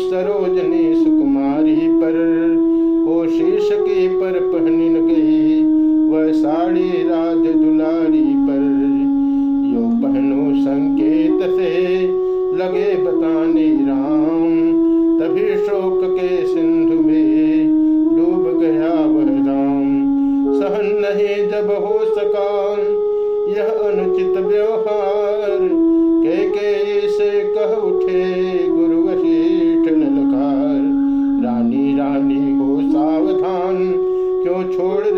सरोजनी सुकुमारी पर। कोशिश के पर पहनिन गई, वह साड़ी राज दुलारी पर। यो पहनो संकेत से लगे बताने राम, तभी शोक के सिंधु छोड़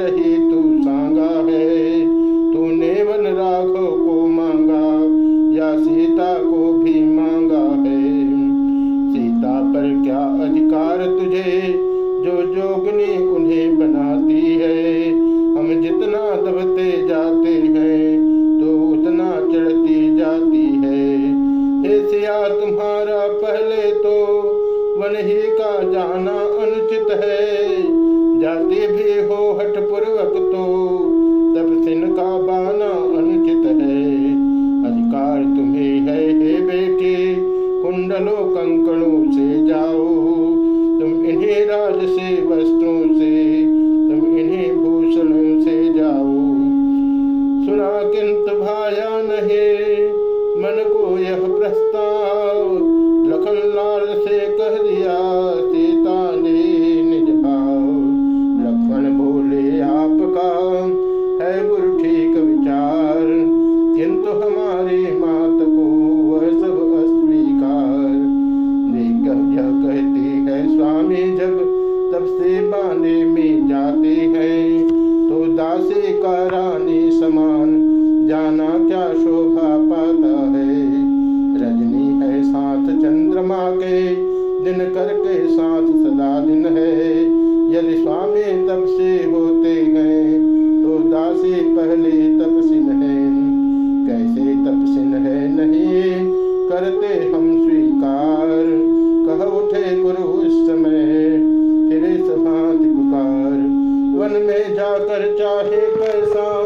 मन में जाकर चाहे कैसा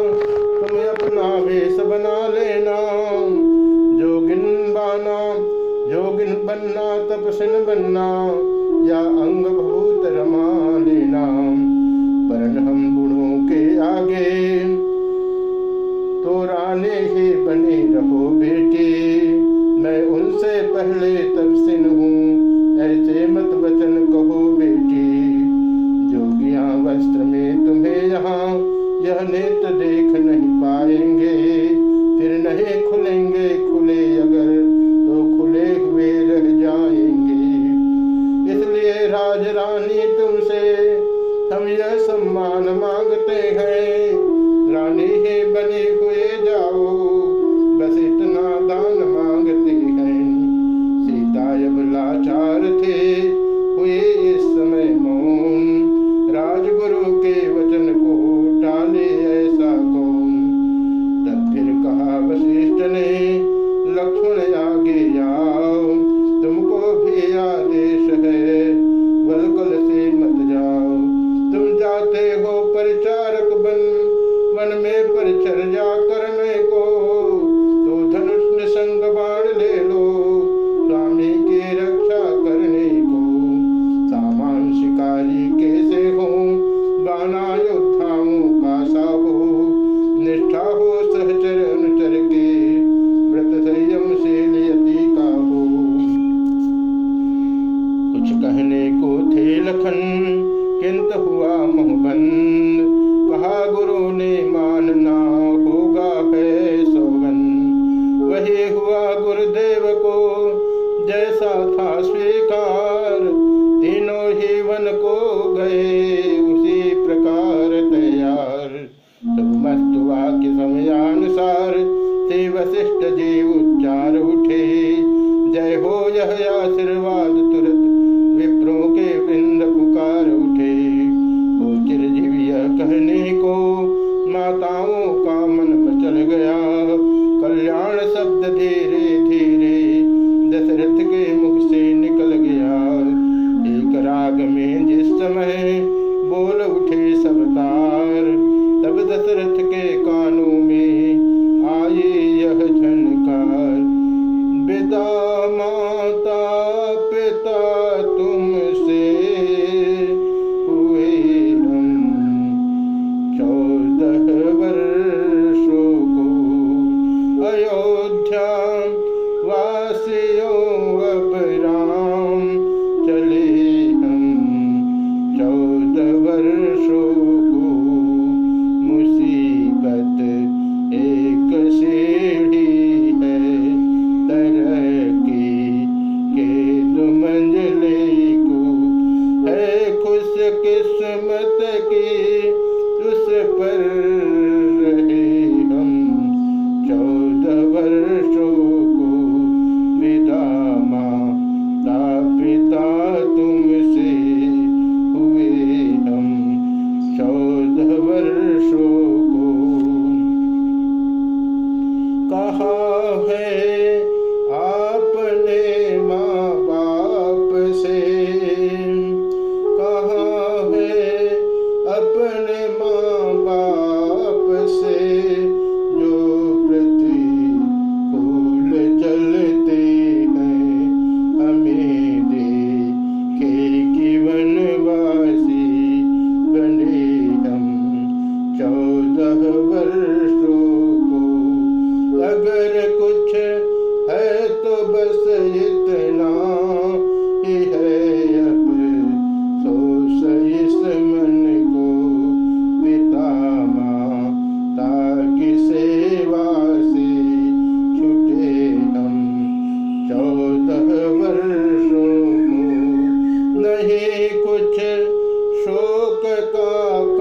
तुम अपना वेश बना लेना। जोगिन बाना, जोगिन बनना तपसिन बनना, या अंग भूत रमा लेना। पर हम गुणों के आगे Amen. ही कुछ शोक का